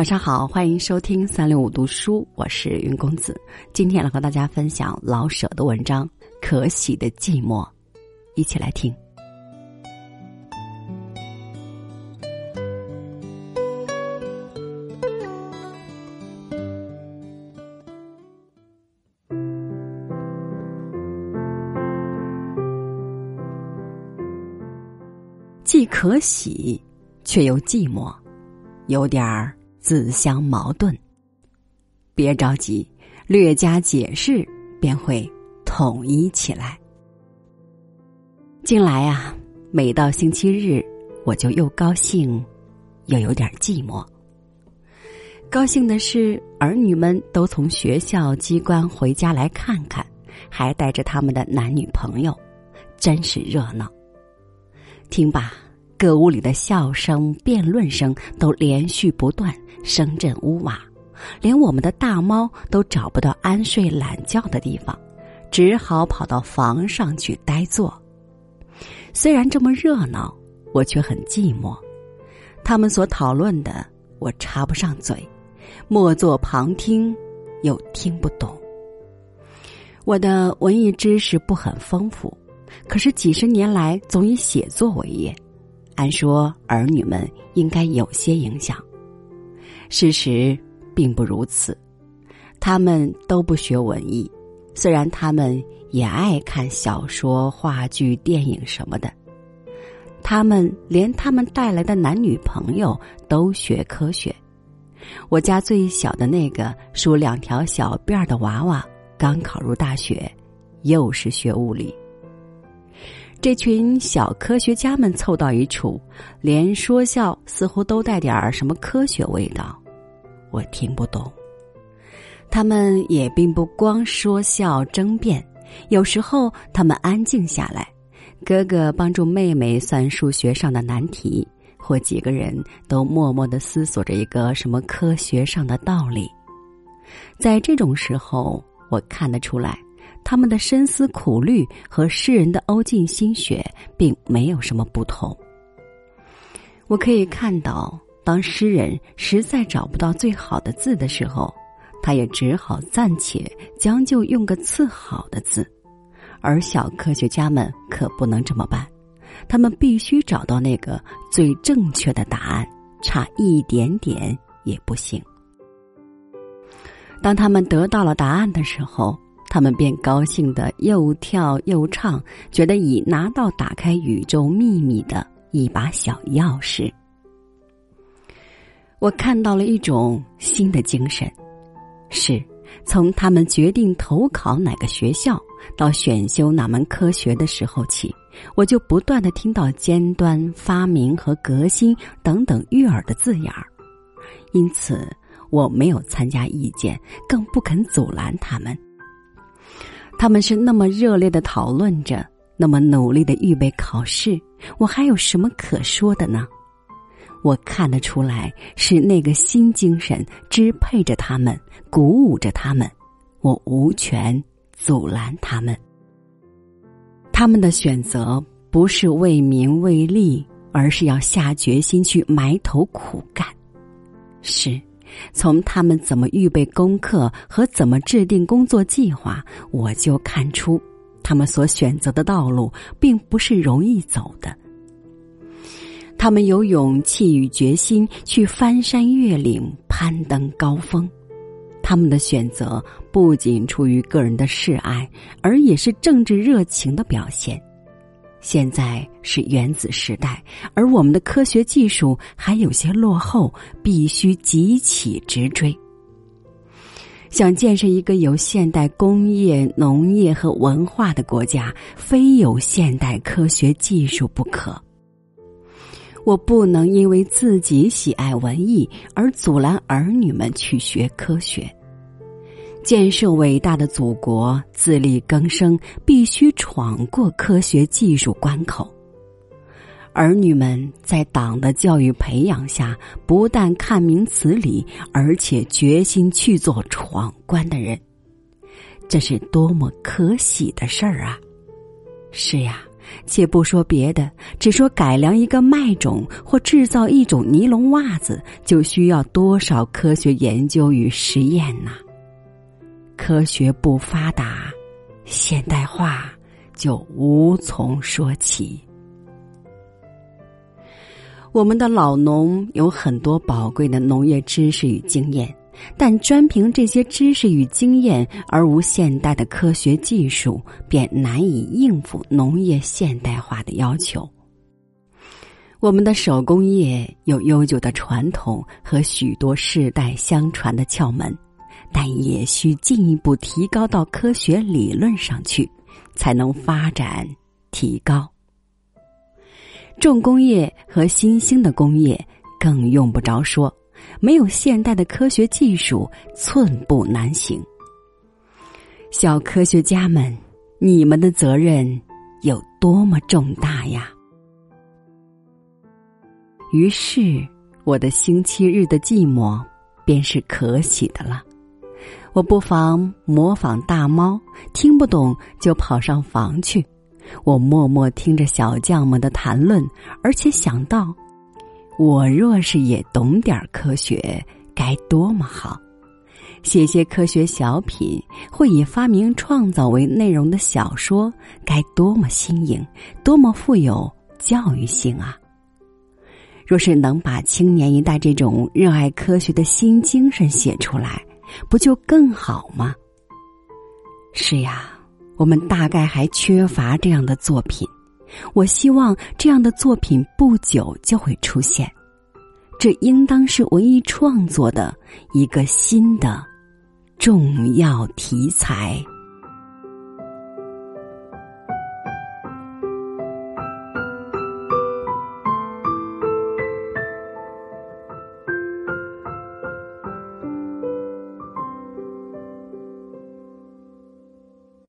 晚上好，欢迎收听三六五读书，我是云公子。今天来和大家分享老舍的文章《可喜的寂寞》，一起来听。既可喜，却又寂寞，有点儿。自相矛盾。别着急，略加解释便会统一起来。近来啊，每到星期日，我就又高兴，又有点寂寞。高兴的是，儿女们都从学校机关回家来看看，还带着他们的男女朋友，真是热闹。听吧。各屋里的笑声、辩论声都连续不断，声震屋瓦，连我们的大猫都找不到安睡懒觉的地方，只好跑到房上去呆坐。虽然这么热闹，我却很寂寞。他们所讨论的，我插不上嘴，默坐旁听，又听不懂。我的文艺知识不很丰富，可是几十年来总以写作为业。按说儿女们应该有些影响，事实并不如此。他们都不学文艺，虽然他们也爱看小说、话剧、电影什么的。他们连他们带来的男女朋友都学科学。我家最小的那个梳两条小辫儿的娃娃，刚考入大学，又是学物理。这群小科学家们凑到一处，连说笑似乎都带点儿什么科学味道，我听不懂。他们也并不光说笑争辩，有时候他们安静下来，哥哥帮助妹妹算数学上的难题，或几个人都默默的思索着一个什么科学上的道理。在这种时候，我看得出来。他们的深思苦虑和诗人的欧尽心血并没有什么不同。我可以看到，当诗人实在找不到最好的字的时候，他也只好暂且将就用个次好的字；而小科学家们可不能这么办，他们必须找到那个最正确的答案，差一点点也不行。当他们得到了答案的时候。他们便高兴的又跳又唱，觉得已拿到打开宇宙秘密的一把小钥匙。我看到了一种新的精神，是从他们决定投考哪个学校到选修哪门科学的时候起，我就不断的听到尖端、发明和革新等等悦耳的字眼儿，因此我没有参加意见，更不肯阻拦他们。他们是那么热烈的讨论着，那么努力的预备考试，我还有什么可说的呢？我看得出来，是那个新精神支配着他们，鼓舞着他们，我无权阻拦他们。他们的选择不是为名为利，而是要下决心去埋头苦干，是。从他们怎么预备功课和怎么制定工作计划，我就看出，他们所选择的道路并不是容易走的。他们有勇气与决心去翻山越岭、攀登高峰，他们的选择不仅出于个人的示爱，而也是政治热情的表现。现在是原子时代，而我们的科学技术还有些落后，必须急起直追。想建设一个有现代工业、农业和文化的国家，非有现代科学技术不可。我不能因为自己喜爱文艺而阻拦儿女们去学科学。建设伟大的祖国，自力更生，必须闯过科学技术关口。儿女们在党的教育培养下，不但看明词理，而且决心去做闯关的人，这是多么可喜的事儿啊！是呀，且不说别的，只说改良一个麦种或制造一种尼龙袜子，就需要多少科学研究与实验呐！科学不发达，现代化就无从说起。我们的老农有很多宝贵的农业知识与经验，但专凭这些知识与经验而无现代的科学技术，便难以应付农业现代化的要求。我们的手工业有悠久的传统和许多世代相传的窍门，但也需进一步提高到科学理论上去，才能发展提高。重工业和新兴的工业更用不着说，没有现代的科学技术，寸步难行。小科学家们，你们的责任有多么重大呀！于是，我的星期日的寂寞便是可喜的了。我不妨模仿大猫，听不懂就跑上房去。我默默听着小将们的谈论，而且想到，我若是也懂点科学，该多么好！写些科学小品，或以发明创造为内容的小说，该多么新颖，多么富有教育性啊！若是能把青年一代这种热爱科学的新精神写出来，不就更好吗？是呀。我们大概还缺乏这样的作品，我希望这样的作品不久就会出现。这应当是文艺创作的一个新的重要题材。